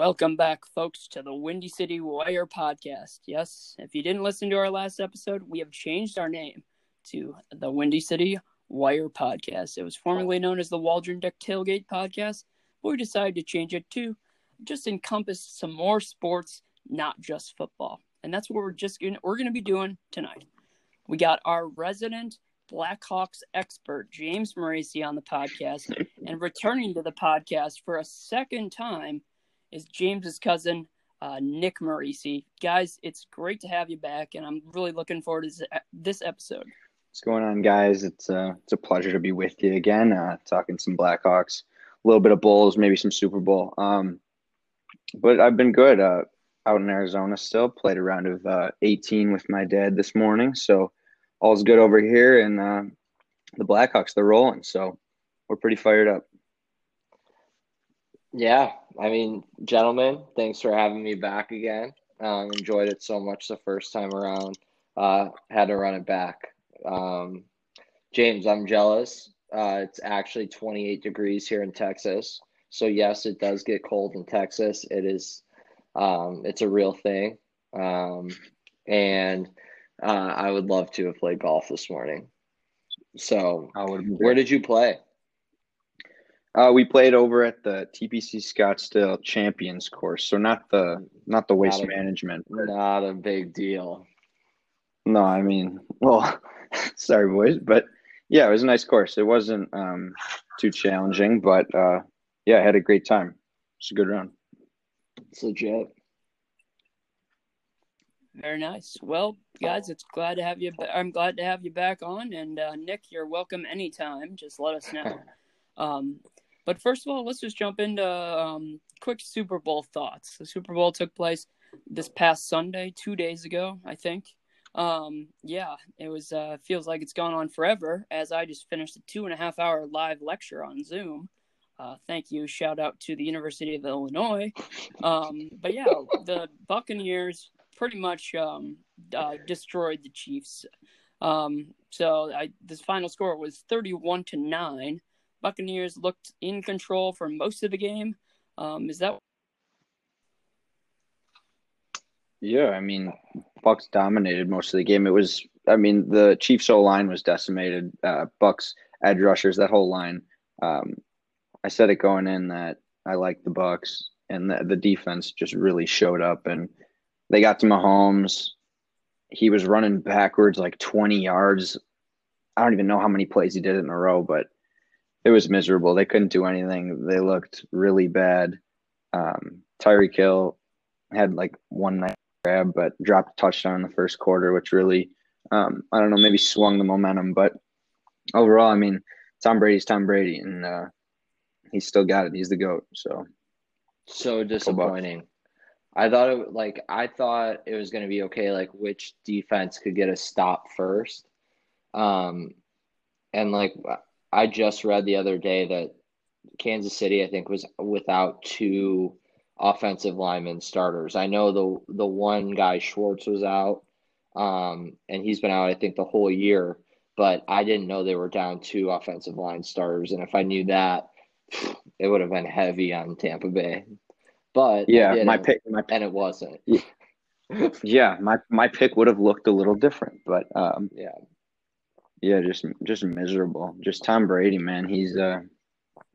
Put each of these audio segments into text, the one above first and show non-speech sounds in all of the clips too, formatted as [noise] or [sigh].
Welcome back, folks, to the Windy City Wire podcast. Yes, if you didn't listen to our last episode, we have changed our name to the Windy City Wire podcast. It was formerly known as the Waldron Deck Tailgate podcast, but we decided to change it to just encompass some more sports, not just football. And that's what we're just gonna we're gonna be doing tonight. We got our resident Blackhawks expert, James Maracy, on the podcast, and returning to the podcast for a second time is James's cousin, uh, Nick Maracy. Guys, it's great to have you back, and I'm really looking forward to this episode. What's going on, guys? It's uh, it's a pleasure to be with you again, uh, talking some Blackhawks, a little bit of Bulls, maybe some Super Bowl. Um, but I've been good. Uh, out in Arizona still. Played a round of uh, 18 with my dad this morning, so all's good over here. And uh, the Blackhawks, they're rolling, so we're pretty fired up. Yeah, I mean, gentlemen, thanks for having me back again. Um, enjoyed it so much the first time around. Uh, had to run it back. Um, James, I'm jealous. Uh, it's actually 28 degrees here in Texas. So yes, it does get cold in Texas. It is, um, it's a real thing. Um, and uh, I would love to have played golf this morning. So, where did you play? Uh, we played over at the TPC Scottsdale Champions course, so not the not the waste not a, management. Not a big deal. No, I mean, well, [laughs] sorry, boys, but yeah, it was a nice course. It wasn't um, too challenging, but uh, yeah, I had a great time. It's a good round. It's legit. Very nice. Well, guys, it's glad to have you. I'm glad to have you back on, and uh, Nick, you're welcome anytime. Just let us know. [laughs] Um, but first of all, let's just jump into um, quick Super Bowl thoughts. The Super Bowl took place this past Sunday, two days ago, I think. Um, yeah, it was. Uh, feels like it's gone on forever. As I just finished a two and a half hour live lecture on Zoom. Uh, thank you. Shout out to the University of Illinois. Um, but yeah, the Buccaneers pretty much um, uh, destroyed the Chiefs. Um, so I, this final score was 31 to 9. Buccaneers looked in control for most of the game. Um, is that? Yeah, I mean, Bucks dominated most of the game. It was, I mean, the Chiefs' O line was decimated. Uh, Bucks edge rushers, that whole line. Um, I said it going in that I like the Bucks, and the, the defense just really showed up. And they got to Mahomes. He was running backwards like 20 yards. I don't even know how many plays he did in a row, but it was miserable. They couldn't do anything. They looked really bad. Um, Tyreek Hill had like one night grab, but dropped a touchdown in the first quarter, which really, um, I don't know, maybe swung the momentum. But overall, I mean, Tom Brady's Tom Brady, and uh, he's still got it. He's the goat. So, so disappointing. I thought it like I thought it was going to be okay. Like which defense could get a stop first, um, and like I just read the other day that Kansas City, I think, was without two offensive linemen starters. I know the the one guy Schwartz was out, um, and he's been out I think the whole year. But I didn't know they were down two offensive line starters, and if I knew that, it would have been heavy on Tampa Bay. But yeah, my pick, my pick, and it wasn't. [laughs] yeah, my my pick would have looked a little different, but um, yeah, yeah, just just miserable. Just Tom Brady, man. He's uh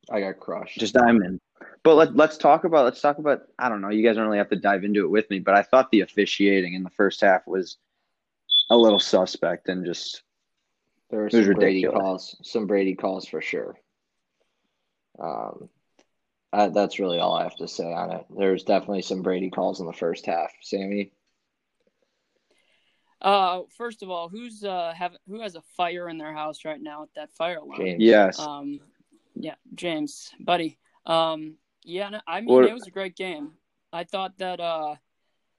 I got crushed. Just diamond. But let let's talk about let's talk about I don't know, you guys don't really have to dive into it with me, but I thought the officiating in the first half was a little suspect and just there were some Brady calls, some Brady calls for sure. Um, I, that's really all I have to say on it. There's definitely some Brady calls in the first half. Sammy, uh, first of all, who's uh have who has a fire in their house right now at that fire alarm? James. Yes. Um, yeah, James, buddy. Um, yeah, no, I mean it was a great game. I thought that uh,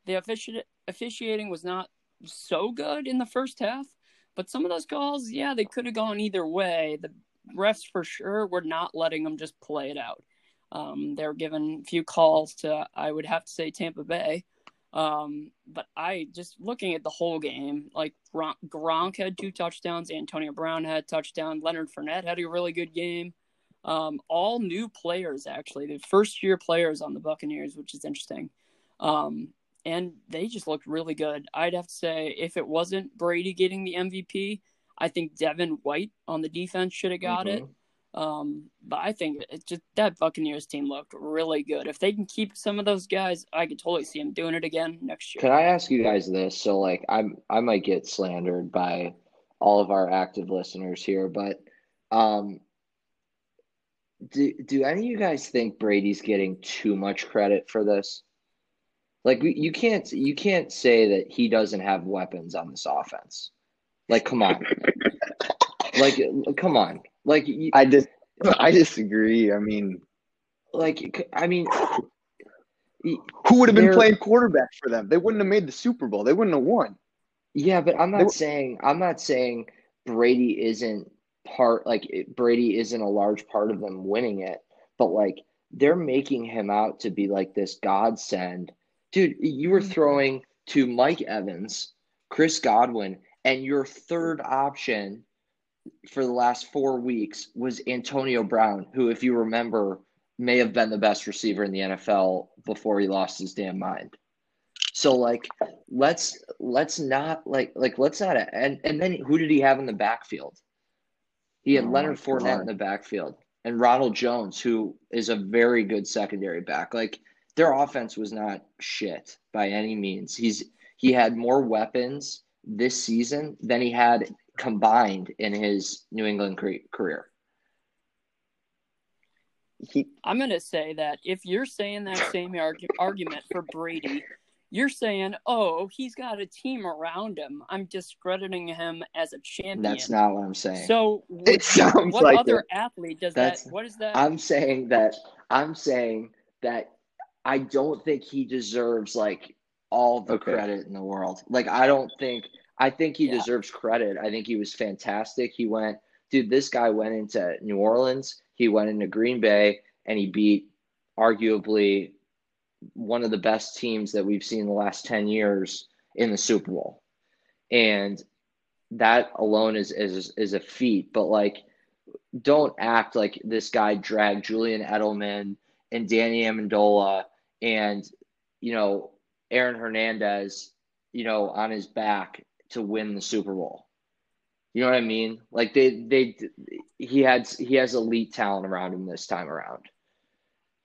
the offici- officiating was not so good in the first half, but some of those calls, yeah, they could have gone either way. The refs for sure were not letting them just play it out. Um, they were giving a few calls to, I would have to say, Tampa Bay. Um, but I just looking at the whole game, like Gronk had two touchdowns, Antonio Brown had touchdown, Leonard Fournette had a really good game. Um, all new players, actually, the first year players on the Buccaneers, which is interesting. Um, and they just looked really good. I'd have to say, if it wasn't Brady getting the MVP, I think Devin White on the defense should have got mm-hmm. it. Um, but I think it just that Buccaneers team looked really good. If they can keep some of those guys, I could totally see them doing it again next year. Can I ask you guys this? So, like, I'm I might get slandered by all of our active listeners here, but um, do do any of you guys think Brady's getting too much credit for this? Like, you can't you can't say that he doesn't have weapons on this offense. Like, come on. [laughs] like, come on. Like I just [laughs] I disagree. I mean, like I mean, who would have been playing quarterback for them? They wouldn't have made the Super Bowl. They wouldn't have won. Yeah, but I'm not saying I'm not saying Brady isn't part like Brady isn't a large part of them winning it, but like they're making him out to be like this godsend. Dude, you were mm-hmm. throwing to Mike Evans, Chris Godwin, and your third option for the last four weeks was Antonio Brown, who, if you remember, may have been the best receiver in the NFL before he lost his damn mind. So like let's let's not like like let's not and and then who did he have in the backfield? He had oh Leonard Fournette God. in the backfield and Ronald Jones, who is a very good secondary back. Like their offense was not shit by any means. He's he had more weapons this season than he had combined in his New England career. He, I'm going to say that if you're saying that same argu- argument for Brady, you're saying, oh, he's got a team around him. I'm discrediting him as a champion. That's not what I'm saying. So, [laughs] it sounds what like other it. athlete does That's, that? What is that? I'm saying that. I'm saying that I don't think he deserves like all the okay. credit in the world. Like I don't think I think he yeah. deserves credit. I think he was fantastic. He went, dude, this guy went into New Orleans, he went into Green Bay, and he beat arguably one of the best teams that we've seen in the last 10 years in the Super Bowl. And that alone is is is a feat, but like don't act like this guy dragged Julian Edelman and Danny Amendola and you know Aaron Hernandez, you know, on his back to win the Super Bowl. You know what I mean? Like they they he had he has elite talent around him this time around.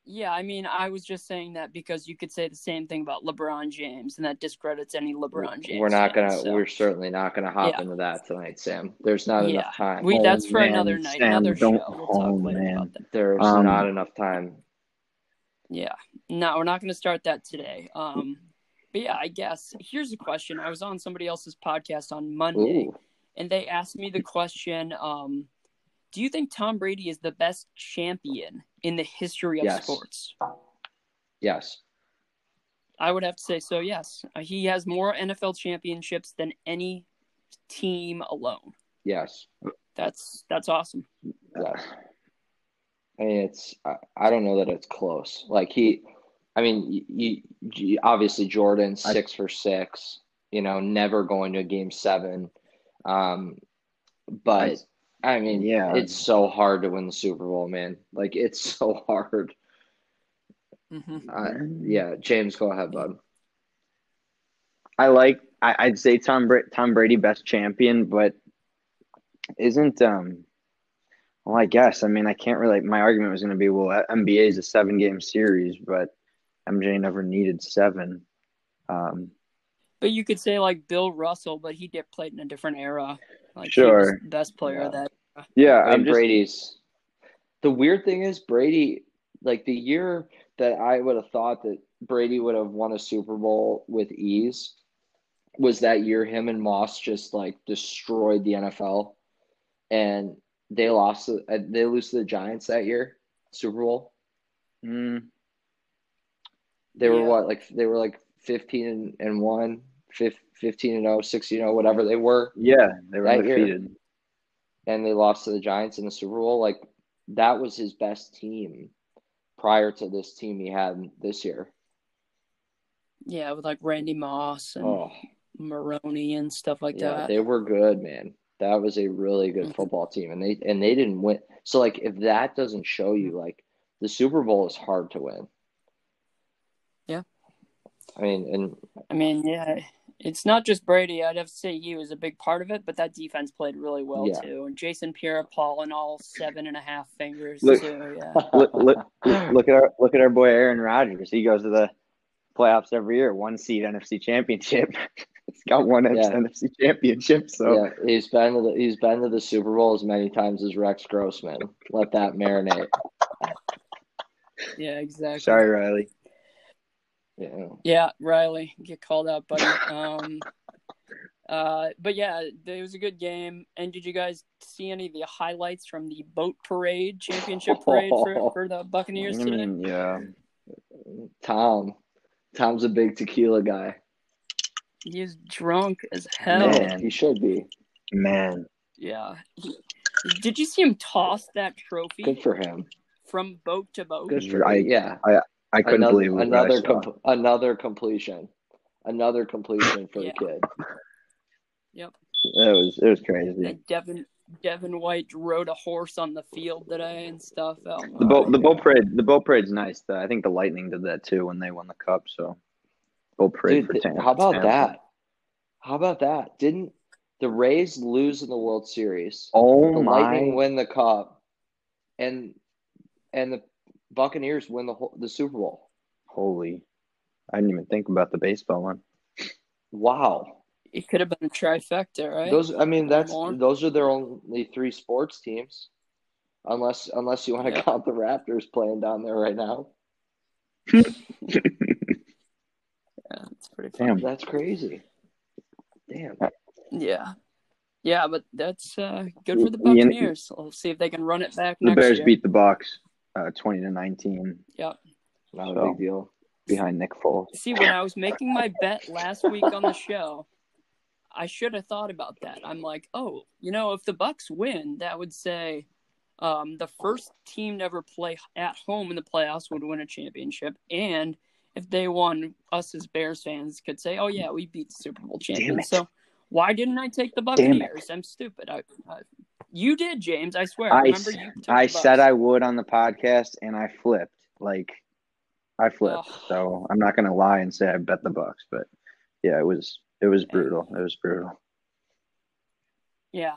Yeah, I mean, I was just saying that because you could say the same thing about LeBron James, and that discredits any LeBron James. We're not gonna. So. We're certainly not gonna hop yeah. into that tonight, Sam. There's not yeah. enough time. We that's for man, another night, Sam, another show. We'll talk man. There's um, not enough time. Yeah, no, we're not gonna start that today. Um, but yeah, I guess here's a question. I was on somebody else's podcast on Monday, Ooh. and they asked me the question: um, Do you think Tom Brady is the best champion in the history of yes. sports? Yes. I would have to say so. Yes, uh, he has more NFL championships than any team alone. Yes. That's that's awesome. Yes. I mean, it's I, I don't know that it's close. Like he I mean, you, you obviously Jordan six I, for six. You know, never going to a game seven. Um, but I, I mean, yeah, it's so hard to win the Super Bowl, man. Like it's [laughs] so hard. Mm-hmm. Uh, yeah, James, go ahead, bud. I like. I, would say Tom Bra- Tom Brady best champion, but isn't um. Well, I guess. I mean, I can't really. My argument was going to be, well, NBA is a seven game series, but MJ never needed seven. Um, but you could say like Bill Russell, but he did played in a different era. Like sure, best player yeah. that. Yeah, and just... Brady's. The weird thing is Brady, like the year that I would have thought that Brady would have won a Super Bowl with ease was that year him and Moss just like destroyed the NFL, and they lost. They lose to the Giants that year, Super Bowl. Mm. They were yeah. what like they were like 15 and 1, 15 and 0, 16 0, whatever they were. Yeah, they were undefeated. Year. And they lost to the Giants in the Super Bowl. Like that was his best team prior to this team he had this year. Yeah, with like Randy Moss and oh. Maroney and stuff like yeah, that. They were good, man. That was a really good Mhm. football team, and they and they didn't win. So like, if that doesn't show you, like, the Super Bowl is hard to win. Yeah. I mean, and I mean, yeah, it's not just Brady. I'd have to say he was a big part of it, but that defense played really well Yeah. too. And Jason Pierre-Paul and all seven and a half fingers Look- too. Yeah. [laughs] look, look, look at our look at our boy Aaron Rodgers. He goes to the playoffs every year, one seed NFC championship. [laughs] He's got one Yeah. NFC championship. So yeah, he's been to the he's been to the Super Bowl as many times as Rex Grossman. Let that marinate. Yeah, exactly. sorry, Riley. Yeah. Yeah, Riley, get called out, buddy. Um, uh, but yeah, it was a good game. And did you guys see any of the highlights from the boat parade, championship parade for, [laughs] for the Buccaneers I today? mean, yeah. Tom. Tom's a big tequila guy. He's drunk as hell. Man. He should be. Man, Yeah. He- did you see him toss that trophy Good for him. from boat to boat? Good for I- Yeah. I couldn't another, believe what another com- another completion. Another completion for Yeah. the kid. Yep. It was it was crazy. And Devin Devin White rode a horse on the field today and stuff. Oh, The boat the boat parade the boat parade's nice. though. I think the Lightning did that too when they won the cup. So boat parade Dude, for th- Tampa. how about Tampa. that? How about that? Didn't the Rays lose in the World Series? Oh the my! Lightning win the cup, and and the Buccaneers win the whole, the Super Bowl. Holy! I didn't even think about the baseball one. Wow. It could have been a trifecta, right? Those I mean that's those are their only three sports teams. Unless unless you want to Yeah. count the Raptors playing down there right now. yeah, that's pretty fun. Damn. That's crazy. Damn. Yeah. Yeah, but that's uh, good for the Buccaneers. We'll see if they can run it back The next Bears year. beat the Bucks, uh, twenty to nineteen, Yep. Not a big deal. behind Nick Foles. See, when I was making my bet last week on the show, I should have thought about that. I'm like, oh, you know, if the Bucks win, that would say um, the first team to ever play at home in the playoffs would win a championship, and if they won, us as Bears fans could say, oh yeah, we beat the Super Bowl Damn champions. So why didn't I take the Damn it. Buccaneers? I'm stupid. I, I, you did, James. I swear. I, Remember, you I said I would on the podcast, and I flipped. Like, I flipped. Ugh. So I'm not gonna lie and say I bet the Bucks, but yeah, it was it was brutal. It was brutal. Yeah.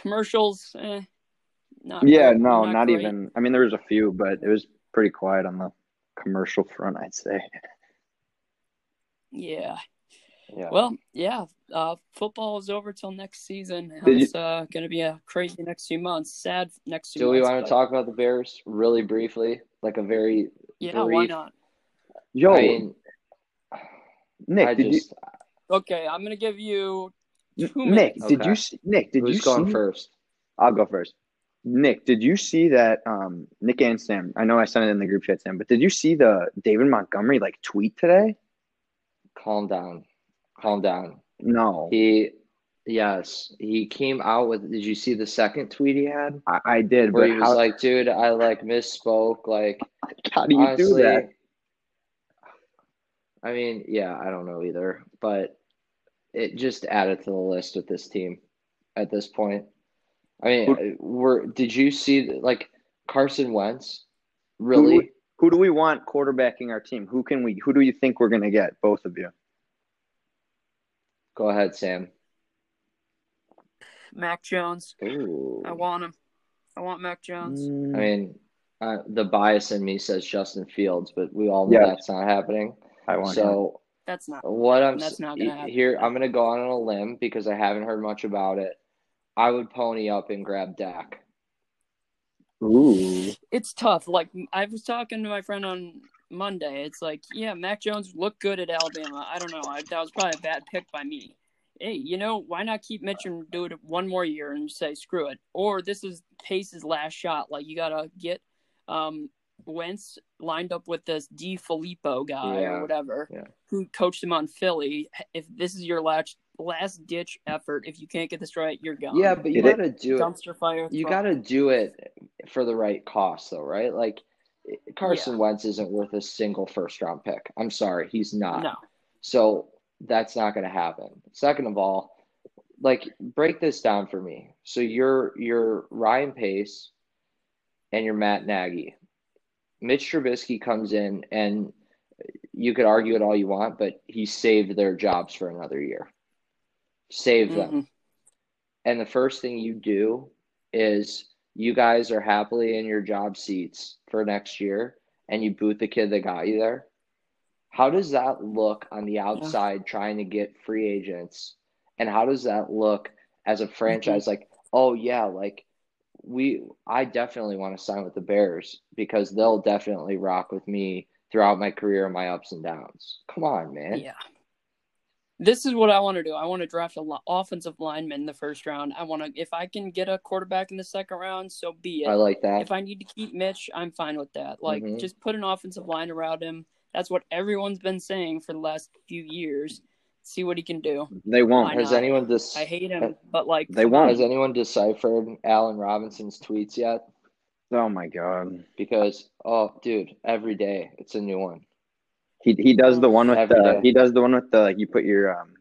Commercials, eh, not Yeah, no, not, great. even. I mean, there was a few, but it was pretty quiet on the commercial front. I'd say. Yeah. Yeah. Well, yeah. Uh, football is over till next season. Did you- It's uh, going to be a crazy next few months. Sad next few Do we months. want but to talk about the Bears really briefly? Like a very Yeah, why not? Yo, I mean Nick, I did just Okay, I'm going to give you you? two Nick, minutes. did Okay. you? See, Nick, did who's you going see? first? I'll go first. Nick, did you see that? Um, Nick and Sam. I know I sent it in the group chat, Sam, but did you see the David Montgomery like tweet today? Calm down. Calm down. No, He yes, he came out with did you see the second tweet he had? I, I did, Where but he was how, like, dude, I like misspoke, like [laughs] how do you honestly, do that? I mean, yeah, I don't know either, but it just added to the list with this team at this point. I mean, we're did you see like Carson Wentz? Really? Who do we want quarterbacking our team? Who can we? Who do you think we're gonna get? Both of you. Go ahead, Sam. Mac Jones. Ooh. I want him. I want Mac Jones. I mean, uh, the bias in me says Justin Fields, but we all know Yeah. that's not happening. I want him. So That's not. what I'm That's not gonna happen. here, I'm gonna go on a limb because I haven't heard much about it. I would pony up and grab Dak. Ooh, It's tough. Like I was talking to my friend on Monday. It's like, yeah, Mac Jones looked good at Alabama. I don't know. I, that was probably a bad pick by me. Hey, you know, why not keep Mitch and do it one more year and say screw it? Or this is Pace's last shot. Like you gotta get um Wentz lined up with this DeFilippo guy Yeah, or whatever yeah. who coached him on Philly. If this is your last last ditch effort, if you can't get this right, you're gone. Yeah, but you Get it? gotta do it. dumpster fire. You throw- gotta do it for the right cost, though, right? Like Carson Wentz isn't worth a single first round pick. I'm sorry, he's not. no. So that's not going to happen. Second of all, like break this down for me. So you're you're Ryan Pace and you're Matt Nagy. Mitch Trubisky comes in and you could argue it all you want, but he saved their jobs for another year. Save them. Mm-hmm. And the first thing you do is you guys are happily in your job seats for next year and you boot the kid that got you there. How does that look on the outside yeah. trying to get free agents? And how does that look as a franchise mm-hmm. like, oh yeah, like we I definitely want to sign with the Bears because they'll definitely rock with me throughout my career and my ups and downs. Come on, man. Yeah. This is what I want to do. I want to draft a lo- offensive lineman in the first round. I want to, if I can get a quarterback in the second round, so be it. I like that. If I need to keep Mitch, I'm fine with that. Like, mm-hmm. just put an offensive line around him. That's what everyone's been saying for the last few years. See what he can do. They won't. Has anyone dis- I hate him, but like they won't. Has anyone deciphered Allen Robinson's tweets yet? Oh my god! Because oh, dude, every day it's a new one. He he does the one with every the day. he does the one with the like you put your um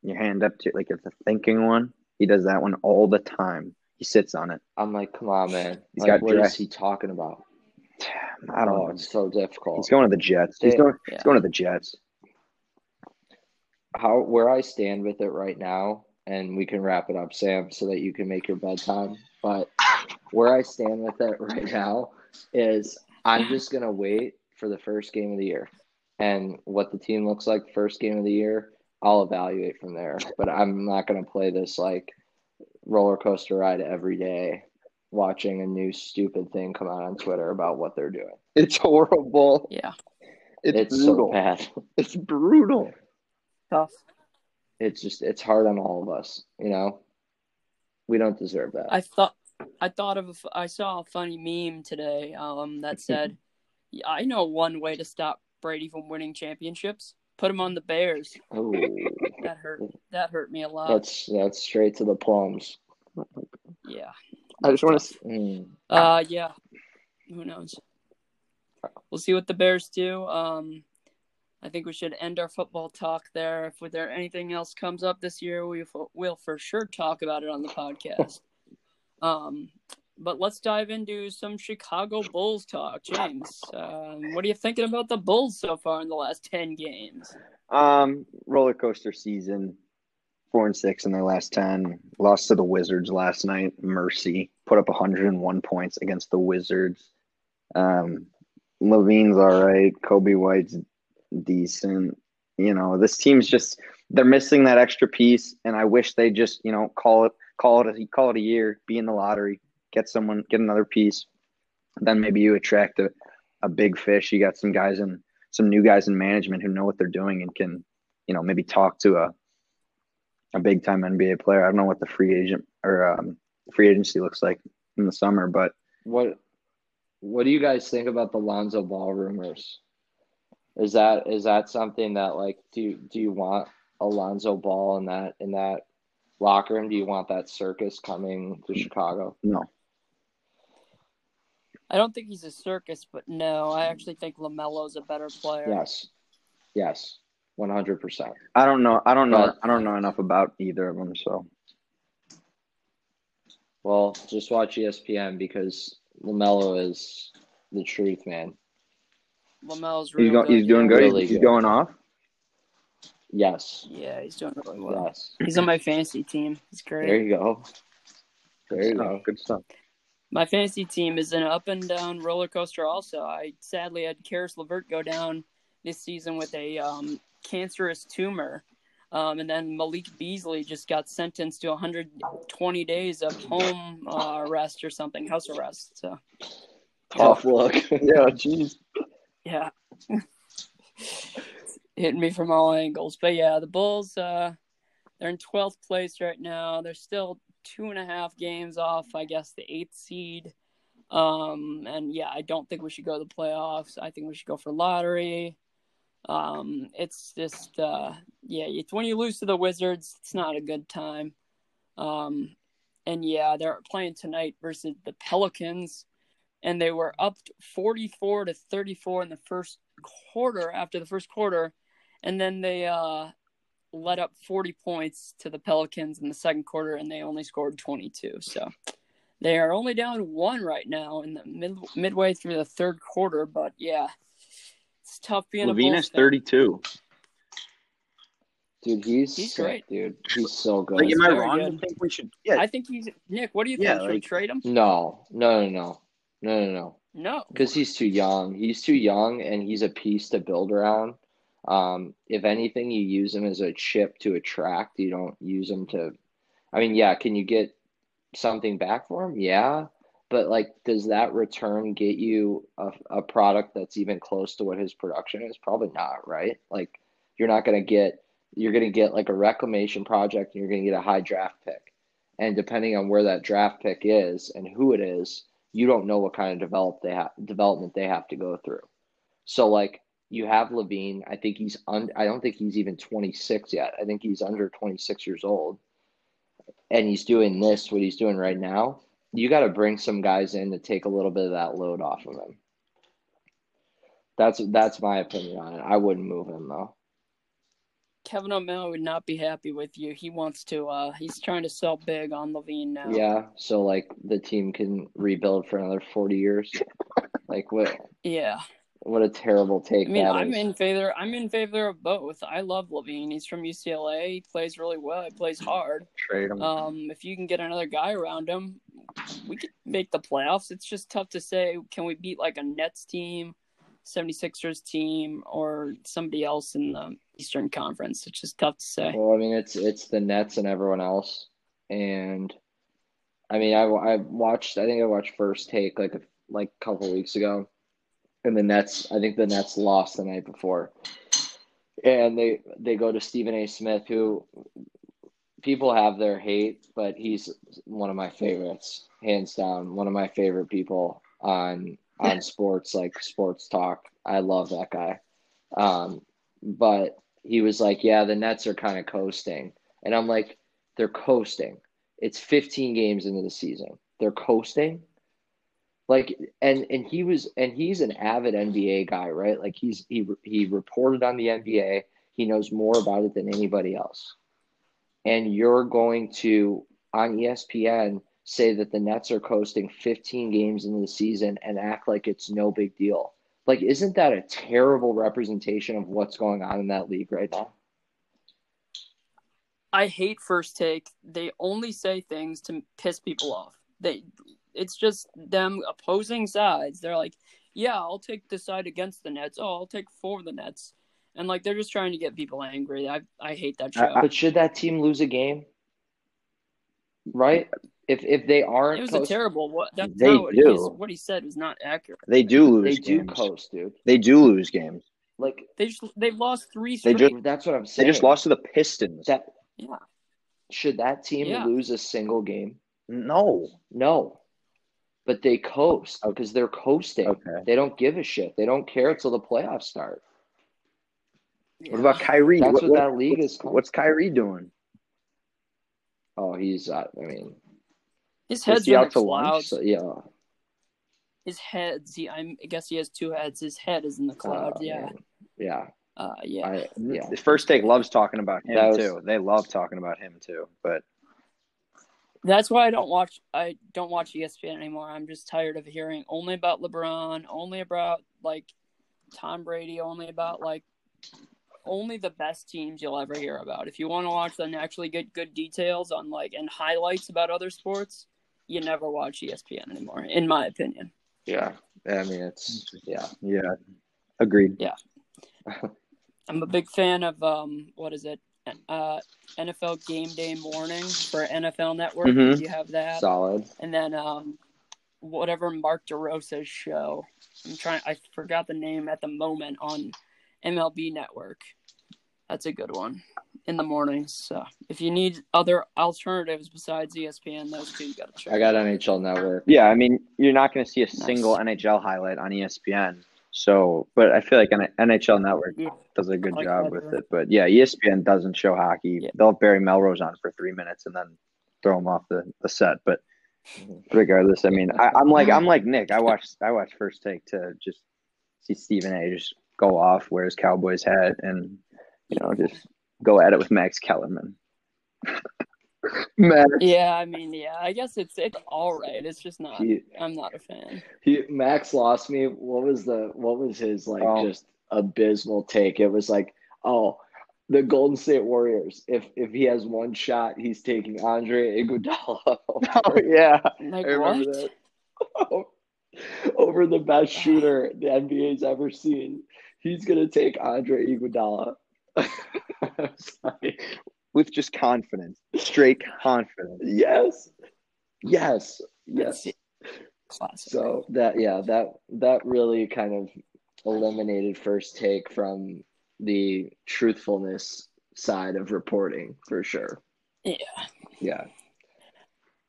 your hand up to like it's a thinking one. He does that one all the time. He sits on it. I'm like, come on, man. He's like, got what dress. is he talking about? I don't oh, know. It's so difficult. He's going to the Jets. He's going. Yeah. He's going to the Jets. How where I stand with it right now, and we can wrap it up, Sam, so that you can make your bedtime. But where I stand with it [laughs] right now is I'm just gonna wait for the first game of the year and what the team looks like first game of the year. I'll evaluate from there, but I'm not gonna play this like roller coaster ride every day, watching a new stupid thing come out on Twitter about what they're doing. It's horrible. Yeah, it's, it's so bad. It's brutal. Tough. It's just it's hard on all of us, you know. We don't deserve that. I thought I thought of a, I saw a funny meme today um, that said, [laughs] "I know one way to stop Brady from winning championships: put him on the Bears." Oh, that hurt. That hurt me a lot. That's that's straight to the plums. Yeah. I just want to. Mm. Uh, yeah. Who knows? We'll see what the Bears do. Um, I think we should end our football talk there. If there anything else comes up this year, we will for sure talk about it on the podcast. [laughs] Um, but let's dive into some Chicago Bulls talk. James, um, what are you thinking about the Bulls so far in the last 10 games? Um, roller coaster season. Four and six in their last 10. Lost to the Wizards last night. Mercy. Put up 101 points against the Wizards. Um, LaVine's all right. Coby White's decent. You know, this team's just they're missing that extra piece, and I wish they just you know call it call it a call it a year, be in the lottery, get someone, get another piece. Then maybe you attract a, a big fish. You got some guys in some new guys in management who know what they're doing and can, you know, maybe talk to a a big time NBA player. I don't know what the free agent or um, free agency looks like in the summer, but what what do you guys think about the Lonzo Ball rumors? Is that is that something that like do you, do you want Alonzo Ball in that in that locker room? Do you want that circus coming to Chicago? No. I don't think he's a circus, but no, I actually think LaMelo's a better player. Yes. Yes. One hundred percent. I don't know. I don't know. But, I don't know enough about either of them. So. Well, just watch ESPN because LaMelo is the truth, man. LaMelo's really he's, go, he's doing good. Really he's good. going off. Yes. Yeah, he's doing really well. Yes. He's on my fantasy team. He's great. There you go. There you go. Good stuff. My fantasy team is an up and down roller coaster. Also, I sadly had Caris LeVert go down this season with a um, cancerous tumor, um, and then Malik Beasley just got sentenced to 120 days of home uh, arrest or something, house arrest. So tough luck. [laughs] yeah, jeez. Yeah. [laughs] hitting me from all angles. But yeah, the Bulls, uh, they're in 12th place right now. They're still two and a half games off, I guess, the eighth seed. Um, and yeah, I don't think we should go to the playoffs. I think we should go for lottery. Um, it's just, uh, yeah, it's when you lose to the Wizards, it's not a good time. Um, and yeah, they're playing tonight versus the Pelicans, and they were up 44 to 34 in the first quarter after the first quarter and then they uh let up 40 points to the Pelicans in the second quarter, and they only scored 22. So they are only down one right now in the mid, midway through the third quarter. But yeah, it's tough being LaVine a is 32. Dude, he's, He's sick, great. dude. He's so good. Like, am I wrong good. to think we should? Yeah, I think he's Nick. What do you Yeah, think? Should we like- trade him? No, no, no, no, no, no, no. No. Because he's too young. He's too young, and he's a piece to build around. Um, if anything, you use them as a chip to attract. You don't use them to. I mean, yeah, can you get something back for them? Yeah, but like, does that return get you a, a product that's even close to what his production is? Probably not, right? Like, you're not gonna get. You're gonna get like a reclamation project, and you're gonna get a high draft pick. And depending on where that draft pick is and who it is, you don't know what kind of develop they have development they have to go through. So like you have LaVine, I think he's un, I don't think he's even 26 yet. I think he's under 26 years old. And he's doing this what he's doing right now. You got to bring some guys in to take a little bit of that load off of him. That's that's my opinion on it. I wouldn't move him though. Kevin O'Malley would not be happy with you. He wants to. uh He's trying to sell big on LaVine now. Yeah, so like the team can rebuild for another 40 years. Like what Yeah. What a terrible take I mean, that I'm is. in favor. I'm in favor of both. I love LaVine. He's from UCLA. He plays really well. He plays hard. trade him. Um, if you can get another guy around him, we could make the playoffs. It's just tough to say. Can we beat like a Nets team, 76ers team, or somebody else in the Eastern Conference? It's just tough to say. Well, I mean, it's it's the Nets and everyone else, and I mean, I I watched. I think I watched First Take like a like a couple weeks ago, and the Nets. I think the Nets lost the night before, and they they go to Stephen A. Smith, who people have their hate, but he's one of my favorites, hands down. One of my favorite people on on [laughs] sports, like sports talk. I love that guy. Um, but he was like, "Yeah, the Nets are kind of coasting," and I'm like, "They're coasting. It's 15 games into the season. They're coasting." Like, and and he was, and he's an avid NBA guy, right? Like he's he he reported on the NBA. He knows more about it than anybody else. And you're going to on ESPN say that the Nets are coasting 15 games into the season and act like it's no big deal. Like, isn't that a terrible representation of what's going on in that league right now? I hate first take. They only say things to piss people off. They it's just them opposing sides. They're like, "Yeah, I'll take the side against the Nets. Oh, I'll take for the Nets." And like they're just trying to get people angry. I I hate that show. I- But should that team lose a game? Right? If if they aren't it was coast- a terrible what that's They not do. he's- what he said was not accurate. they do lose they do games. coast, dude. They do lose games. Like They just they've lost three They just- that's what I'm saying. They just lost to the Pistons. that yeah. should that team Yeah. lose a single game? No. No. But they coast because they're coasting. Okay. They don't give a shit. They don't care until the playoffs start. What about Kyrie? That's what, What- that league what's, is called. What's Kyrie doing? Oh, he's. Uh, I mean, his head's he in out the to lunch? clouds. so, yeah. His head's he I'm, I guess he has two heads. His head is in the clouds. Uh, yeah. man. Yeah. Uh yeah. I, yeah. The first take loves talking about him was- too. They love talking about him too. But That's why I don't watch. I don't watch ESPN anymore. I'm just tired of hearing only about LeBron, only about like Tom Brady, only about like only the best teams you'll ever hear about. If you want to watch and actually get good details on like and highlights about other sports, you never watch ESPN anymore, in my opinion. Yeah. I mean, it's yeah. yeah, agreed. Yeah. I'm a big fan of um, what is it? Uh, NFL Game Day Morning for NFL Network. Mhm. You have that. Solid. and then um whatever Mark DeRosa's show. I'm trying I forgot the name at the moment on MLB Network. That's a good one in the mornings. So if you need other alternatives besides ESPN, those two you gotta check. I got NHL Network. Yeah, I mean, you're not going to see a single NHL highlight on ESPN. So, but I feel like an NHL Network Yeah. does a good like job with it. But yeah, ESPN doesn't show hockey. Yeah. They'll Barry Melrose on for three minutes and then throw him off the, the set. But mm-hmm. regardless, I mean, I, I'm like I'm like Nick. I watch I watch First Take to just see Stephen A. just go off, wear his Cowboys hat, and you know just go at it with Max Kellerman. [laughs] Max. Yeah, I mean, yeah, I guess it's it's all right. It's just not. He, I'm not a fan. he Max lost me. What was the what was his like Oh. just abysmal take? It was like, oh, the Golden State Warriors. If if he has one shot, he's taking Andre Iguodala [laughs] [laughs] Oh yeah, Like I remember what? that. [laughs] over the best shooter the NBA's ever seen. He's gonna take Andre Iguodala. I was like, with just confidence, straight confidence. yes, yes, yes. Classic. So that yeah, that that really kind of eliminated first take from the truthfulness side of reporting for sure. Yeah. Yeah.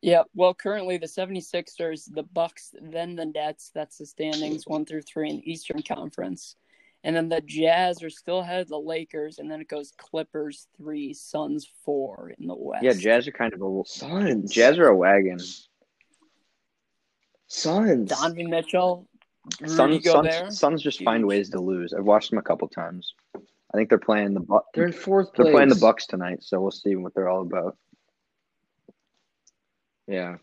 Yeah, well, currently the 76ers, the Bucks, then the Nets. That's the standings one through three in the Eastern Conference. And then the Jazz are still ahead of the Lakers, and then it goes Clippers three, Suns four in the West. Yeah, Jazz are kind of a little Suns. Jazz are a wagon. Suns. Donovan Mitchell, Rudy Suns, Gobert. Suns, Suns just find ways to lose. I've watched them a couple times. I think they're playing the Bu- They're in fourth they're playing the Bucks tonight, so we'll see what they're all about. Yeah.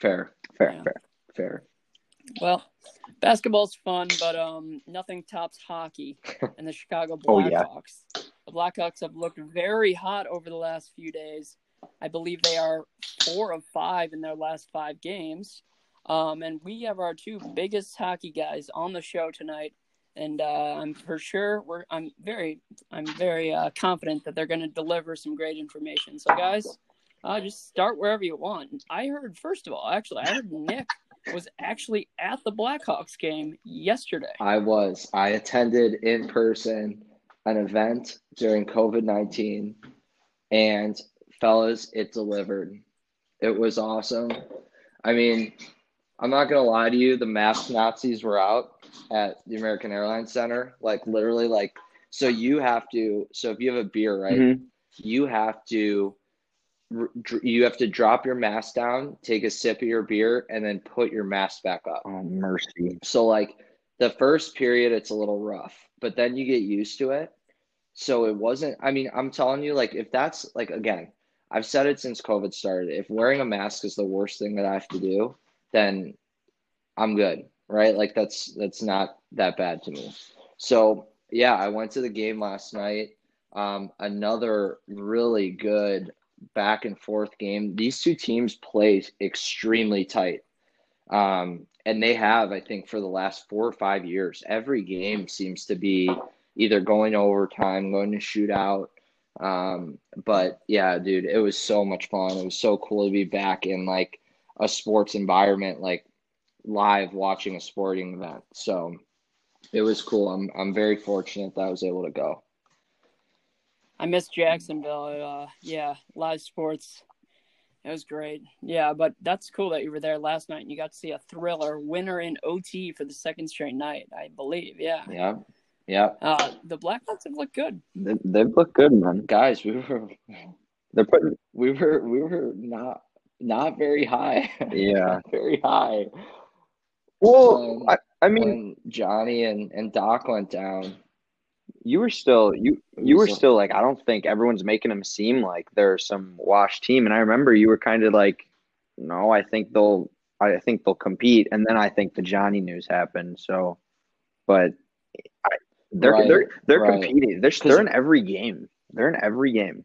Fair. Fair, Yeah. fair. Fair. Well, basketball's fun, but um, nothing tops hockey [laughs] and the Chicago Oh, yeah. Blackhawks. The Blackhawks have looked very hot over the last few days. I believe they are four of five in their last five games. Um, and we have our two biggest hockey guys on the show tonight, and uh, I'm for sure we're I'm very I'm very uh, confident that they're going to deliver some great information. So, guys, uh, just start wherever you want. I heard first of all, actually, I heard Nick was actually at the Blackhawks game yesterday. I was. I attended in person an event during COVID 19, and fellas, it delivered. It was awesome. I mean, I'm not going to lie to you, the mask Nazis were out at the American Airlines Center. Like, literally, like, so you have to, so if you have a beer, right, Mhm. you have to. You have to drop your mask down, take a sip of your beer, and then put your mask back up. Oh mercy. So like the first period it's a little rough, but then you get used to it. So it wasn't I mean, I'm telling you like if that's like again, I've said it since COVID started. If wearing a mask is the worst thing that I have to do, then I'm good, right? Like that's that's not that bad to me. So, yeah, I went to the game last night. Um, another really good back and forth game. These two teams play extremely tight. Um, and they have, I think, for the last four or five years, every game seems to be either going to overtime, going to shootout. Um, but yeah, dude, it was so much fun. It was so cool to be back in like a sports environment, like live watching a sporting event. So it was cool. I'm I'm very fortunate that I was able to go. I miss Jacksonville. Uh, yeah, live sports. It was great. Yeah, but that's cool that you were there last night and you got to see a thriller winner in OT for the second straight night, I believe. Yeah. Yeah. Yeah. Uh, the Blackhawks have looked good. They, they look good, man. Guys, we were They're putting we were we were not not very high. [laughs] yeah. Not very high. Well, Um, I, I mean, when Johnny and, and Doc went down. You were still you you were still like I don't think everyone's making them seem like they're some washed team, and I remember you were kind of like, no, I think they'll I think they'll compete, and then I think the Johnny news happened. So, but I, they're Right, they're they're right. competing. They're they're in every game. They're in every game.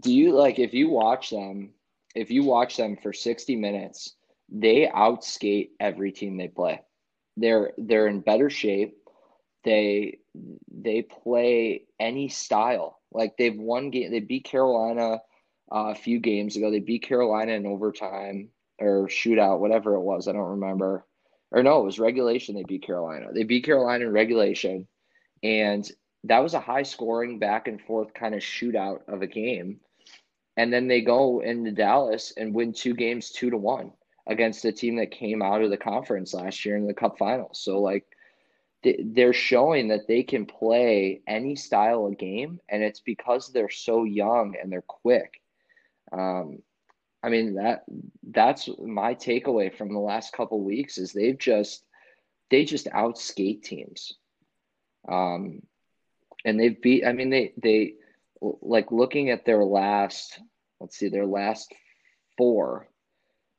Do you like if you watch them, if you watch them for 60 minutes, they outskate every team they play. They're they're in better shape. They they play any style. Like they've won game they beat Carolina uh, a few games ago. They beat Carolina in overtime or shootout, whatever it was. I don't remember. Or no, it was regulation they beat Carolina. They beat Carolina in regulation. And that was a high scoring back and forth kind of shootout of a game. And then they go into Dallas and win two games two to one against a team that came out of the conference last year in the cup finals. So like they're showing that they can play any style of game and it's because they're so young and they're quick. Um, I mean that that's my takeaway from the last couple weeks is they've just they just outskate teams. Um, and they've beat. I mean, they they like looking at their last. Let's see, their last four.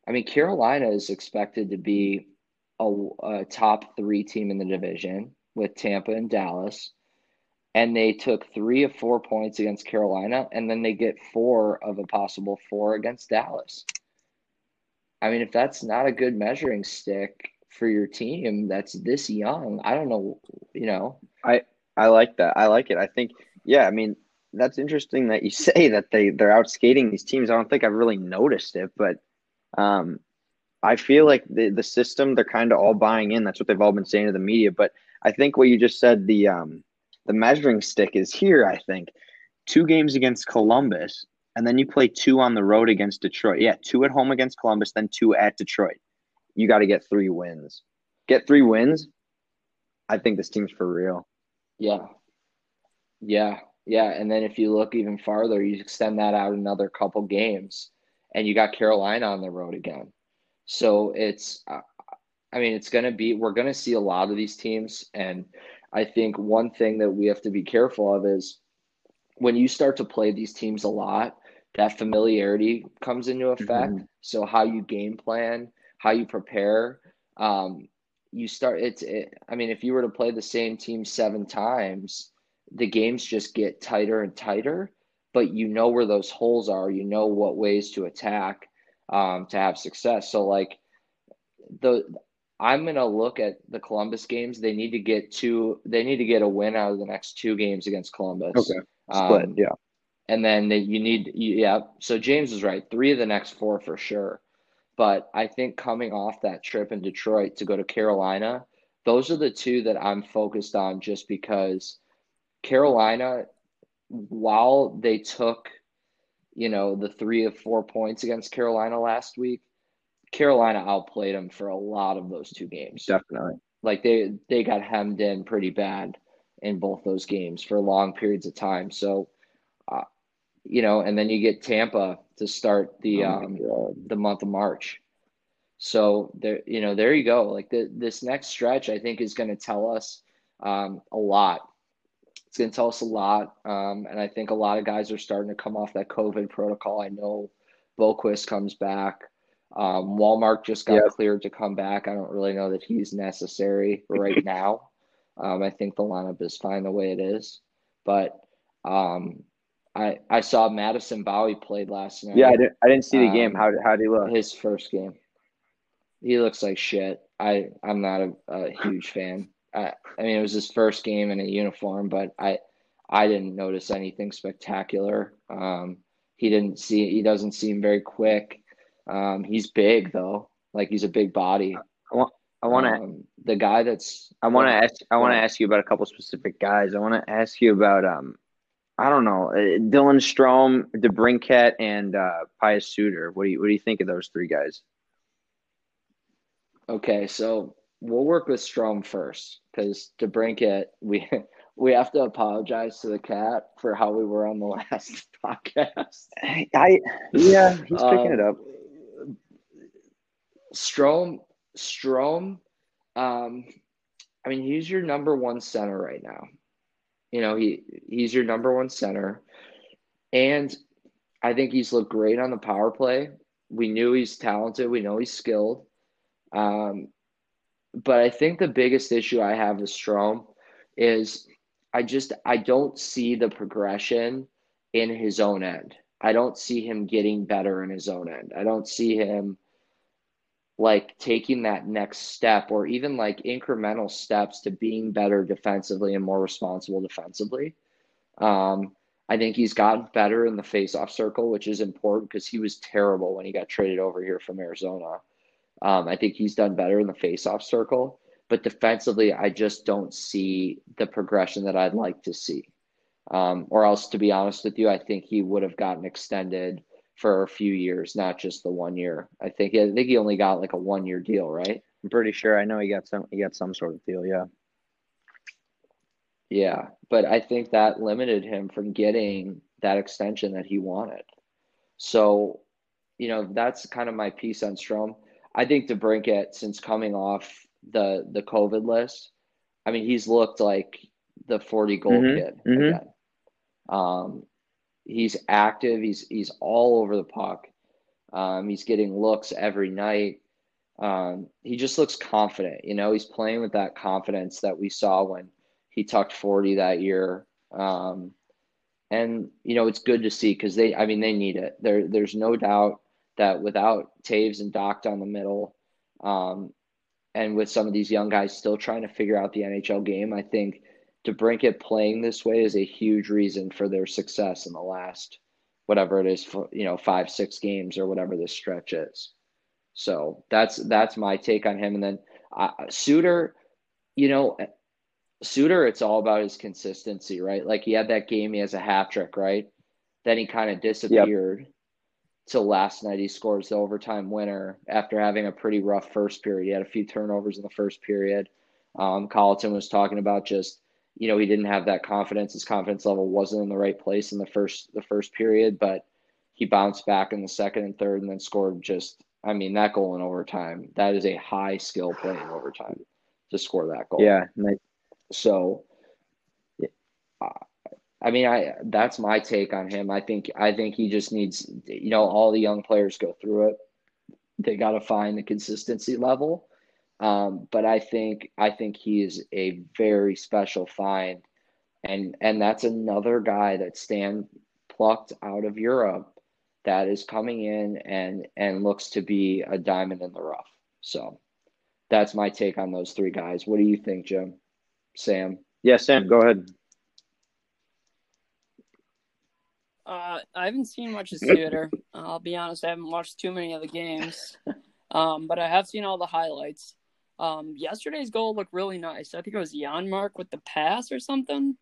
I mean, Carolina is expected to be a, a top three team in the division with Tampa and Dallas and they took three of four points against Carolina, and then they get four of a possible four against Dallas. I mean, if that's not a good measuring stick for your team that's this young, I don't know, you know. I I like that. I like it. I think, yeah, I mean, that's interesting that you [laughs] say that they they're out skating these teams. I don't think I've really noticed it, but um, I feel like the the system they're kind of all buying in. That's what they've all been saying to the media. But I think what you just said, the um, the measuring stick is here, I think. Two games against Columbus, and then you play two on the road against Detroit. Yeah, two at home against Columbus, then two at Detroit. You got to get three wins. Get three wins. I think this team's for real. Yeah. Yeah. Yeah. And then if you look even farther, you extend that out another couple games, and you got Carolina on the road again. So it's, uh, I mean, it's going to be, we're going to see a lot of these teams. And I think one thing that we have to be careful of is when you start to play these teams a lot, that familiarity comes into effect. Mm-hmm. So how you game plan, how you prepare, um, you start. It's. It, I mean, if you were to play the same team seven times, the games just get tighter and tighter. But you know where those holes are. You know what ways to attack um, to have success. So like the I'm gonna look at the Columbus games. They need to get two. They need to get a win out of the next two games against Columbus. Okay, split. Um, yeah, and then they, you need. Yeah, so James is right. Three of the next four for sure. But I think coming off that trip in Detroit to go to Carolina, those are the two that I'm focused on. Just because Carolina, while they took, you know, the three of four points against Carolina last week Carolina outplayed them for a lot of those two games. Definitely. Like they they got hemmed in pretty bad in both those games for long periods of time. So, uh, you know, and then you get Tampa to start the oh um, the month of March. So there, you know, there you go. Like the, this next stretch, I think is going to tell us um, a lot. It's going to tell us a lot, um, and I think a lot of guys are starting to come off that COVID protocol. I know Boqvist comes back. Um, Wallmark just got yep. cleared to come back. I don't really know that he's necessary right [laughs] now. Um, I think the lineup is fine the way it is, but um, I I saw Madison Bowey played last night. Yeah, I didn't, I didn't see the game. Um, how how did he look? His first game. He looks like shit. I I'm not a, a huge fan. I, I mean, it was his first game in a uniform, but I I didn't notice anything spectacular. Um, he didn't see. He doesn't seem very quick. Um, he's big though, like he's a big body. I want. I want to. Um, the guy that's. I want to ask. I want to ask you about a couple specific guys. I want to ask you about. Um, I don't know, uh, Dylan Strome, DeBrincat, and uh, Pius Suter. What do you What do you think of those three guys? Okay, so we'll work with Strome first because to DeBrincat, we [laughs] we have to apologize to the cat for how we were on the [laughs] last podcast. I yeah, he's picking um, it up. Strome Strome, um, I mean, he's your number one center right now. You know, he he's your number one center, and I think he's looked great on the power play. We knew he's talented. We know he's skilled. Um, but I think the biggest issue I have with Strome is I just I don't see the progression in his own end. I don't see him getting better in his own end. I don't see him like taking that next step or even like incremental steps to being better defensively and more responsible defensively. Um, I think he's gotten better in the faceoff circle, which is important because he was terrible when he got traded over here from Arizona. Um, I think he's done better in the faceoff circle, but defensively, I just don't see the progression that I'd like to see. Um, or else, to be honest with you, I think he would have gotten extended for a few years, not just the one year. I think I think he only got like a one year deal, right? I'm pretty sure. I know he got some he got some sort of deal, yeah. Yeah, but I think that limited him from getting that extension that he wanted. So, you know, that's kind of my piece on Strome. I think DeBrincat, since coming off the the COVID list, I mean, he's looked like the 40 goal mm-hmm. kid mm-hmm. again. Um, he's active. He's he's all over the puck. Um, he's getting looks every night. Um, he just looks confident. You know, he's playing with that confidence that we saw when he tucked 40 that year. Um, and you know, it's good to see because they, I mean, they need it. There, there's no doubt that without Toews and Dach down the middle, um, and with some of these young guys still trying to figure out the NHL game, I think DeBrincat playing this way is a huge reason for their success in the last whatever it is for you know five six games or whatever this stretch is. So that's that's my take on him. And then uh, Suter, you know, Suter, it's all about his consistency, right? Like he had that game, he has a hat trick, right? Then he kind of disappeared. Yep. Till last night, he scores the overtime winner after having a pretty rough first period. He had a few turnovers in the first period. Um, Colliton was talking about just you know, he didn't have that confidence. His confidence level wasn't in the right place in the first the first period, but he bounced back in the second and third and then scored just I mean, that goal in overtime, that is a high skill play in overtime to score that goal. Yeah. So I mean, I that's my take on him. I think I think he just needs you know, all the young players go through it. They got to find the consistency level um, but I think I think he is a very special find, and and that's another guy that Stan plucked out of Europe that is coming in and and looks to be a diamond in the rough. So that's my take on those three guys. What do you think, Jim? Sam? Yeah, Sam, go ahead. Uh, I haven't seen much of Suter. I'll be honest, I haven't watched too many of the games, um, but I have seen all the highlights. Um, yesterday's goal looked really nice. I think it was Janmark with the pass or something,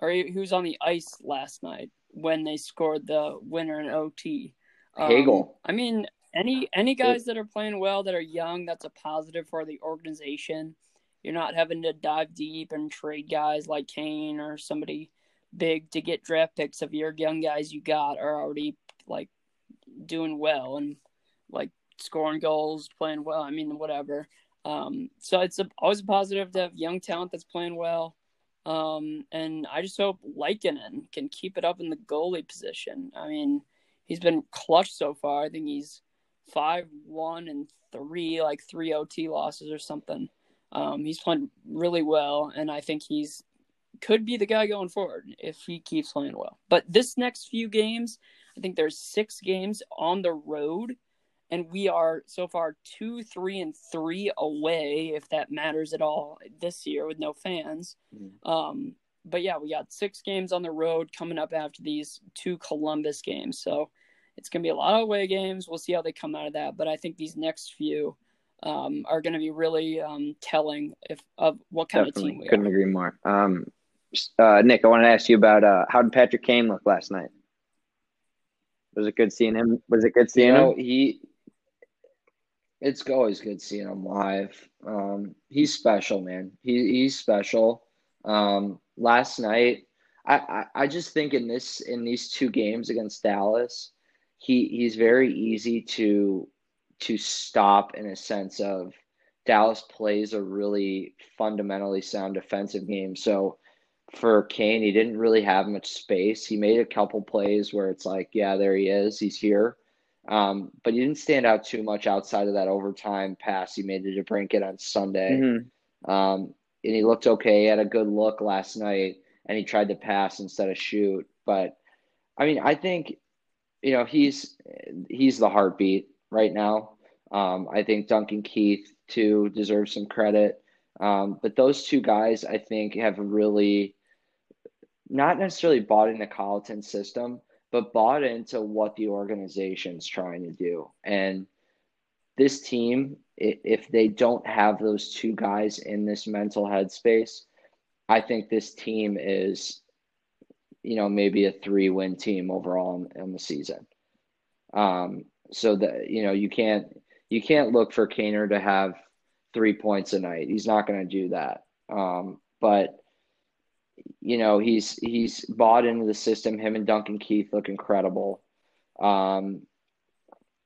or he, he was on the ice last night when they scored the winner in OT. Um, Hagel. I mean, any any guys that are playing well that are young, that's a positive for the organization. You're not having to dive deep and trade guys like Kane or somebody big to get draft picks if your young guys you got are already like doing well and like scoring goals, playing well. I mean, whatever. Um, so it's a, always a positive to have young talent that's playing well. Um, and I just hope Lankinen can keep it up in the goalie position. I mean, he's been clutch so far. I think he's five, one, and three, like three OT losses or something. Um, he's playing really well, and I think he's could be the guy going forward if he keeps playing well. But this next few games, I think there's six games on the road and we are so far two, three, and three away, if that matters at all this year with no fans. Mm-hmm. Um, but yeah, we got six games on the road coming up after these two Columbus games, so it's gonna be a lot of away games. We'll see how they come out of that, but I think these next few um, are going to be really um, telling if of what kind Definitely. of team we Couldn't are. agree more. Um, uh, Nick, I want to ask you about uh, how did Patrick Kane look last night? Was it good seeing him? Was it good seeing you know, him? He it's always good seeing him live. Um, he's special, man. He, he's special. Um, last night, I, I, I just think in this in these two games against Dallas, he he's very easy to to stop in a sense of Dallas plays a really fundamentally sound defensive game. So for Kane, he didn't really have much space. He made a couple plays where it's like, yeah, there he is, he's here. Um, but he didn't stand out too much outside of that overtime pass he made to DeBrincat on Sunday. Mm-hmm. Um, and he looked okay. He had a good look last night, and he tried to pass instead of shoot. But I mean, I think you know he's he's the heartbeat right now. Um, I think Duncan Keith too deserves some credit. Um, but those two guys, I think, have really not necessarily bought into Colliton's system, but bought into what the organization's trying to do. And this team, if they don't have those two guys in this mental headspace, I think this team is, you know, maybe a three win team overall in, in the season. Um, so that you know you can't you can't look for Kaner to have three points a night. He's not going to do that. Um, but you know, he's he's bought into the system. Him and Duncan Keith look incredible. Um,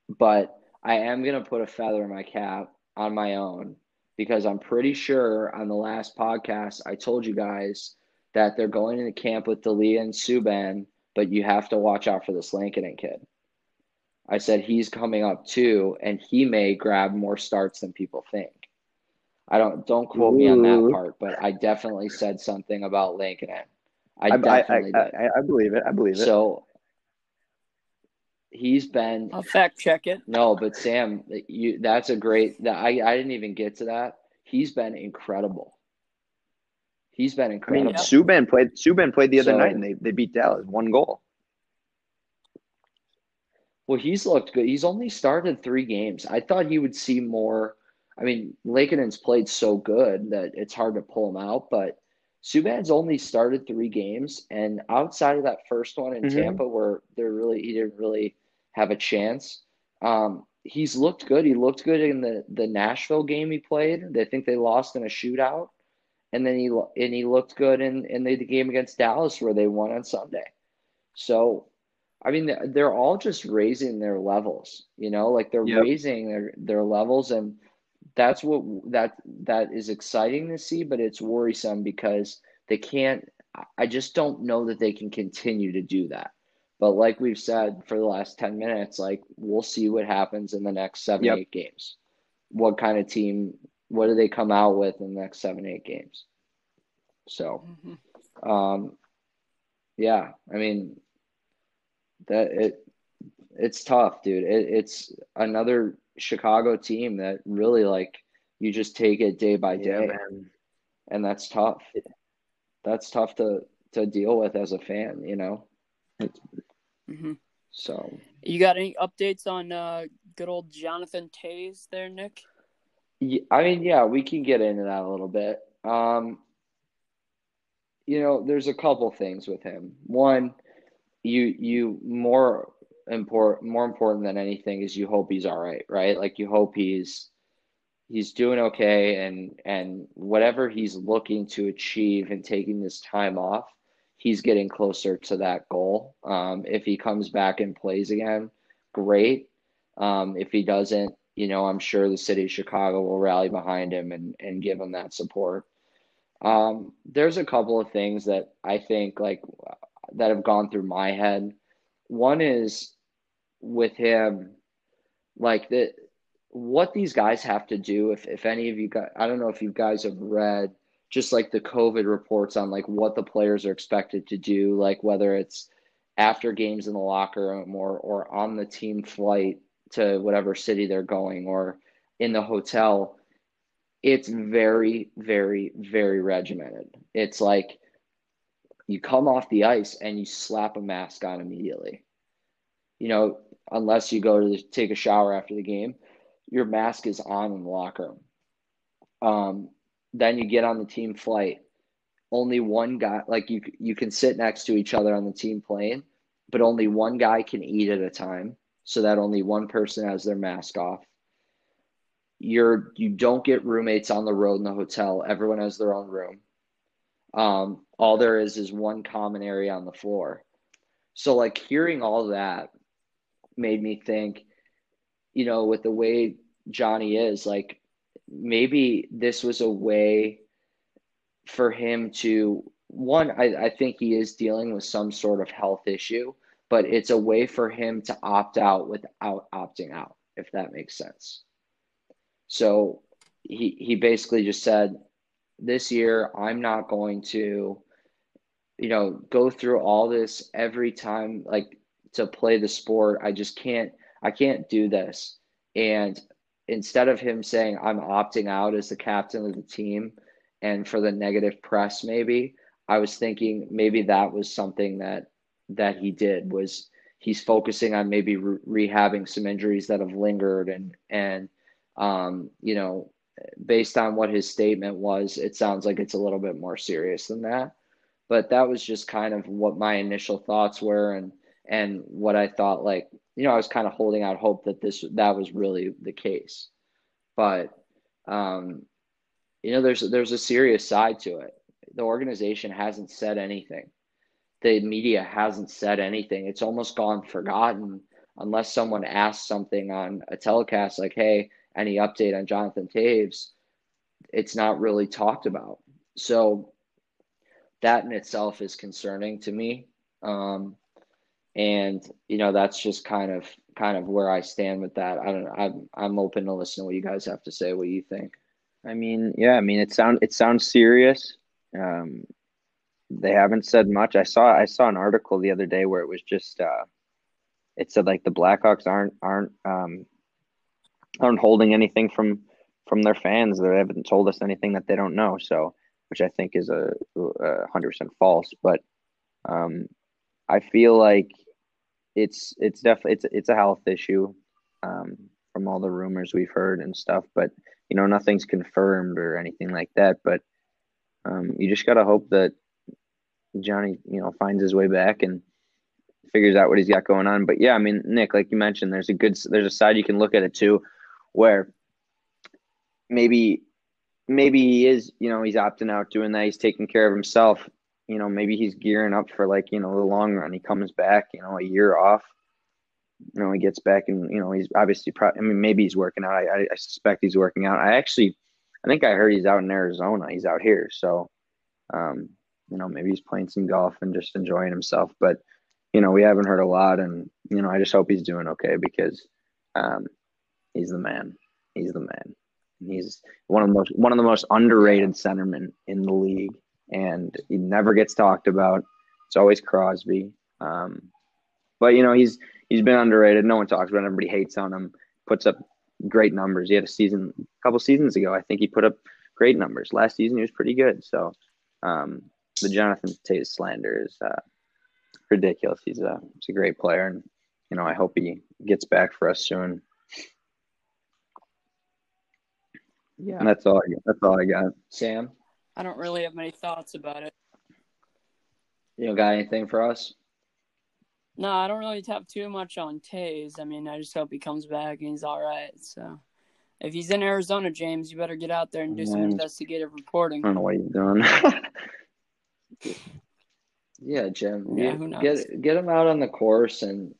but I am gonna put a feather in my cap on my own because I'm pretty sure on the last podcast I told you guys that they're going into camp with Delia and Subban, but you have to watch out for this Lankinen kid. I said he's coming up too, and he may grab more starts than people think. I don't don't quote Ooh. me on that part, but I definitely said something about Lankinen. I, I definitely I, I, I, believe it. I believe it. So he's been. I'll fact check it. No, but Sam, you that's a great. That I I didn't even get to that. He's been incredible. He's been incredible. I mean, Subban played. Subban played the other so, night, and they they beat Dallas one goal. Well, he's looked good. He's only started three games. I thought he would see more. I mean, Lankinen's played so good that it's hard to pull him out, but Subban's only started three games, and outside of that first one in mm-hmm. Tampa, where they're really he didn't really have a chance. Um, he's looked good. He looked good in the the Nashville game he played. They think they lost in a shootout, and then he and he looked good in in the, the game against Dallas where they won on Sunday. So I mean, they're all just raising their levels, you know, like they're yep. raising their, their levels. And that's what that, that is exciting to see, but it's worrisome because they can't, I just don't know that they can continue to do that. But like we've said for the last 10 minutes, like we'll see what happens in the next seven, yep. eight games. What kind of team, what do they come out with in the next seven, eight games? So, mm-hmm. um, yeah, I mean, that it it's tough, dude. It, it's another Chicago team that really like you just take it day by day, yeah, and that's tough. That's tough to to deal with as a fan, you know. Mm-hmm. So, you got any updates on uh, good old Jonathan Toews there, Nick? Yeah, I mean, yeah, we can get into that a little bit. Um, you know, there's a couple things with him. One, you you more important more important than anything is you hope he's all right, right? Like you hope he's he's doing okay and and whatever he's looking to achieve and taking this time off, he's getting closer to that goal. Um, if he comes back and plays again, great. Um, if he doesn't, you know, I'm sure the city of Chicago will rally behind him and, and give him that support. Um, there's a couple of things that I think like that have gone through my head. One is with him, like the what these guys have to do. If if any of you guys, I don't know if you guys have read just like the COVID reports on like what the players are expected to do, like whether it's after games in the locker room or or on the team flight to whatever city they're going or in the hotel it's very very very regimented it's like you come off the ice and you slap a mask on immediately. You know, unless you go to take a shower after the game, your mask is on in the locker room. Um, then you get on the team flight. Only one guy, like you, you can sit next to each other on the team plane, but only one guy can eat at a time, so that only one person has their mask off. You're you don't get roommates on the road in the hotel. Everyone has their own room. Um, all there is is one common area on the floor. So, like, hearing all that made me think, you know, with the way Johnny is, like, maybe this was a way for him to one I, I think he is dealing with some sort of health issue but it's a way for him to opt out without opting out if that makes sense. So he he basically just said this year I'm not going to, you know, go through all this every time like to play the sport. I just can't I can't do this. And instead of him saying I'm opting out as the captain of the team and for the negative press maybe, I was thinking maybe that was something that that he did was he's focusing on maybe re- rehabbing some injuries that have lingered and and um, you know based on what his statement was, it sounds like it's a little bit more serious than that. But that was just kind of what my initial thoughts were and and what I thought like, you know, I was kind of holding out hope that this that was really the case. But um, you know, there's there's a serious side to it. The organization hasn't said anything. The media hasn't said anything. It's almost gone forgotten unless someone asks something on a telecast like, hey, any update on Jonathan Toews, it's not really talked about. So that in itself is concerning to me. Um, and you know that's just kind of kind of where I stand with that. I don't. I'm I'm open to listen to what you guys have to say. What you think? I mean, yeah, I mean it sound it sounds serious. Um, they haven't said much. I saw I saw an article the other day where it was just uh, it said like the Blackhawks aren't aren't um, aren't holding anything from from their fans. They haven't told us anything that they don't know. So, which I think is a hundred percent false. But um, I feel like it's it's definitely it's it's a health issue um, from all the rumors we've heard and stuff. But you know, nothing's confirmed or anything like that. But um, you just gotta hope that Johnny, you know, finds his way back and figures out what he's got going on. But yeah, I mean, Nick, like you mentioned, there's a good there's a side you can look at it too, where maybe maybe he is, you know, he's opting out doing that. He's taking care of himself you know, maybe he's gearing up for like, you know, the long run. He comes back, you know, a year off. You know, he gets back and, you know, he's obviously, pro- I mean, maybe he's working out. I, I suspect he's working out. I actually, I think I heard he's out in Arizona. He's out here. So, um, you know, maybe he's playing some golf and just enjoying himself. But, you know, we haven't heard a lot. And, you know, I just hope he's doing okay because um, he's the man. He's the man. He's one of the most one of the most underrated centermen in the league and he never gets talked about. It's always Crosby. Um, but you know he's he's been underrated. No one talks about him. Everybody hates on him. Puts up great numbers. He had a season a couple seasons ago. I think he put up great numbers. Last season he was pretty good. So um, the Jonathan Toews slander is uh, ridiculous. He's a he's a great player, and you know I hope he gets back for us soon. Yeah, and that's all. I. That's all I got. Sam. I don't really have many thoughts about it. You don't got anything for us? No, I don't really have too much on Toews. I mean, I just hope he comes back and he's all right. So, if he's in Arizona, James, you better get out there and do some investigative reporting. I don't know what he's doing. [laughs] yeah, Jim. Yeah, who knows? Get get him out on the course and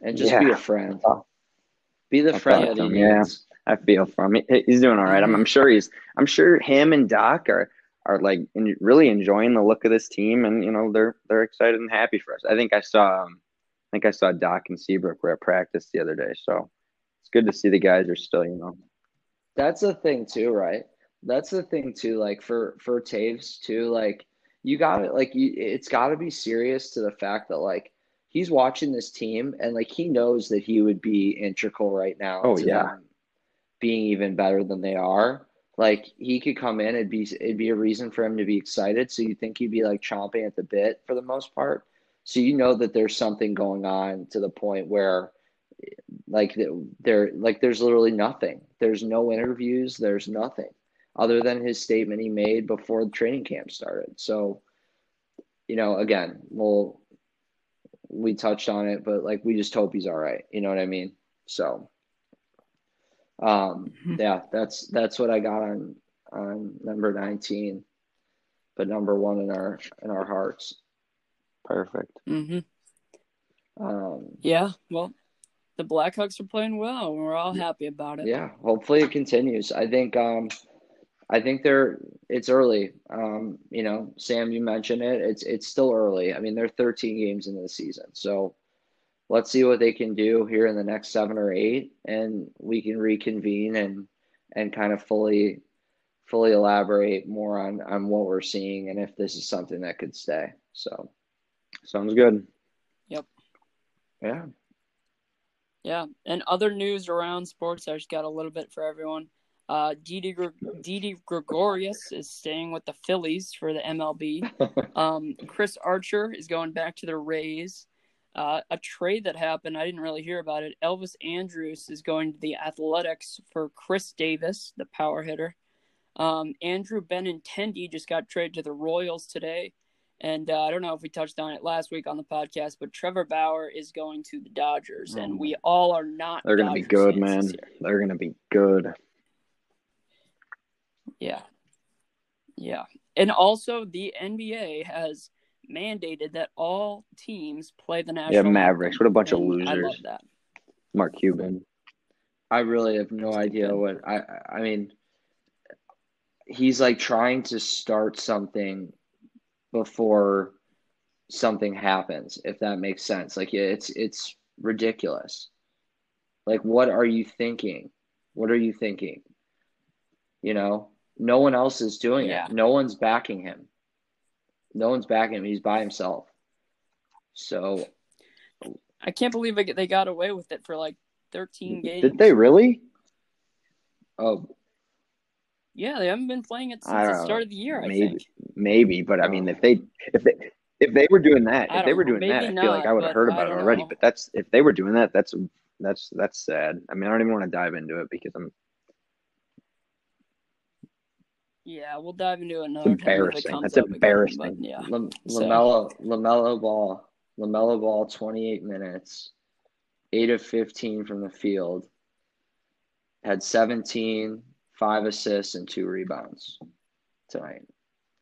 and just yeah. be a friend. Be the friend that he needs. Yeah, I feel for him. He's doing all right. I'm, I'm sure he's. I'm sure him and Doc are are like in, really enjoying the look of this team, and you know they're they're excited and happy for us. I think I saw, um, I think I saw Doc and Seabrook were at practice the other day, so it's good to see the guys are still, you know. That's the thing too, right? That's the thing too. Like for for Toews too, like you got it. Like you, it's got to be serious to the fact that like he's watching this team and like he knows that he would be integral right now. Oh yeah, being even better than they are like he could come in, it'd be it'd be a reason for him to be excited. So you think he'd be like chomping at the bit for the most part. So you know that there's something going on to the point where like there like there's literally nothing. There's no interviews, there's nothing other than his statement he made before the training camp started. So, you know, again, well we touched on it, but like we just hope he's all right. You know what I mean? So um, mm-hmm. yeah, that's that's what I got on on number nineteen, but number one in our in our hearts. Perfect. Mm-hmm. Um, yeah, well, the Blackhawks are playing well. And we're all happy about it. Yeah, hopefully it continues. I think um, I think they're it's early. Um, you know, Sam, you mentioned it. It's it's still early. I mean, they're 13 games into the season, so let's see what they can do here in the next seven or eight, and we can reconvene and and kind of fully fully elaborate more on on what we're seeing and if this is something that could stay. So, sounds good. Yep. Yeah. Yeah, and other news around sports. I just got a little bit for everyone. Uh, Didi, Didi Gregorius is staying with the Phillies for the MLB. [laughs] Um, Chris Archer is going back to the Rays. Uh, a trade that happened, I didn't really hear about it. Elvis Andrus is going to the Athletics for Khris Davis, the power hitter. Um, Andrew Benintendi just got traded to the Royals today. And uh, I don't know if we touched on it last week on the podcast, but Trevor Bauer is going to the Dodgers, and we mm. all are not. They're going to be good, man. They're going to be good. Yeah, yeah, and also the NBA has mandated that all teams play the national. Yeah, Mavericks. What a bunch of losers. I love that. Mark Cuban. I really have no idea what I. I mean, he's like trying to start something before something happens, if that makes sense. Like it's it's ridiculous. Like what are you thinking? What are you thinking? You know, no one else is doing yeah. it. No one's backing him. No one's backing him. He's by himself. So I can't believe they got away with it for like 13 games. Did they really? Oh, yeah, they haven't been playing it since the start of the year. Maybe, maybe, but I mean, if they if they if they were doing that, if they were doing that, I feel like I would have heard about it already. Know. But that's if they were doing that, that's that's that's sad. I mean, I don't even want to dive into it because I'm. Yeah, we'll dive into another it's embarrassing. That's embarrassing. Again, yeah, LaMelo LaMelo Ball LaMelo Ball, twenty eight minutes, eight of fifteen from the field, had 17, five assists, and two rebounds tonight.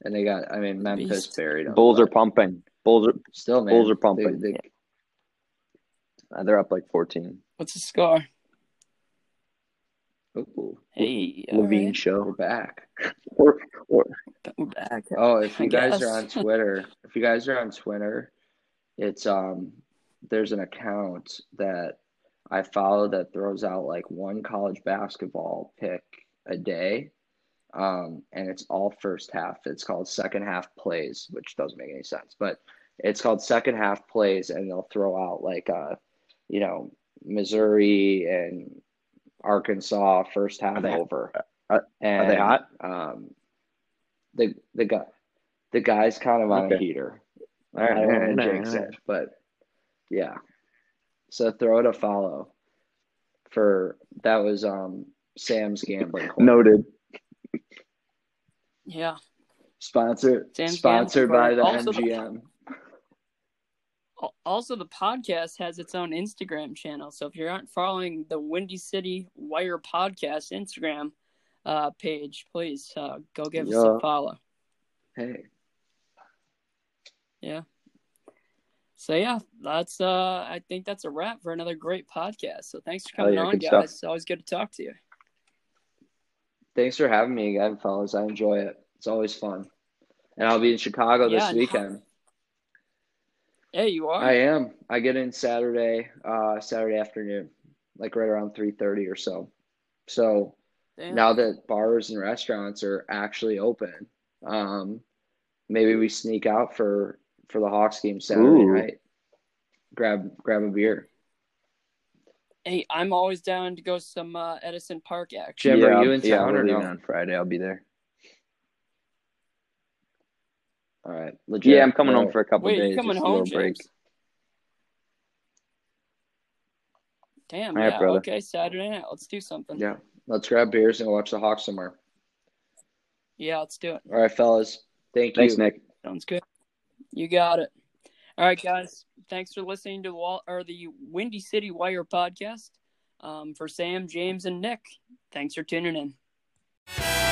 And they got, I mean, Memphis Beast. buried them. Bulls are pumping. Bulls are still, man, Bulls are pumping. They, they, uh, they're up like 14. What's the score? Ooh. Hey, LaVine right. show. Back. we're, we're, we're back. Oh, if you I guys guess. are on [laughs] Twitter, if you guys are on Twitter, it's um, there's an account that I follow that throws out like one college basketball pick a day. Um, and it's all first half. It's called second half plays, which doesn't make any sense, but it's called second half plays, and they'll throw out like uh, you know, Missouri and Arkansas first half are they, over. Are, and, are they hot? Um, the the guy the guy's kind of on okay. a heater. All right, I don't want to jinx it, but yeah. So throw it a follow for that was um Sam's gambling. Corner. Noted. Yeah. Sponsored Sam's sponsored by the also MGM. Also, the podcast has its own Instagram channel. So if you aren't following the Windy City Wire podcast Instagram uh, page, please uh, go give yeah. us a follow. Hey. Yeah. So yeah, that's uh I think that's a wrap for another great podcast. So thanks for coming yeah, on, guys. Stuff. It's always good to talk to you. Thanks for having me again, fellas. I enjoy it. It's always fun. And I'll be in Chicago yeah, this weekend. Hey, you are? I am. I get in Saturday, uh Saturday afternoon, like right around three thirty or so. So Damn. now that bars and restaurants are actually open, um, maybe we sneak out for for the Hawks game Saturday Ooh. night. Grab grab a beer. Hey, I'm always down to go some uh, Edison Park action. Jim, yeah, are you in yeah, town or no? On Friday, I'll be there. All right, legit. Yeah, I'm coming home for a couple Wait, days. coming home, break. Damn. All yeah. Right, brother. Okay, Saturday night. Let's do something. Yeah, let's grab beers and watch the Hawks somewhere. Yeah, let's do it. All right, fellas. Thank you. Thanks, Nick. Sounds good. You got it. All right, guys. Thanks for listening to the Wall or the Windy City Wire podcast. Um, for Sam, James, and Nick, thanks for tuning in.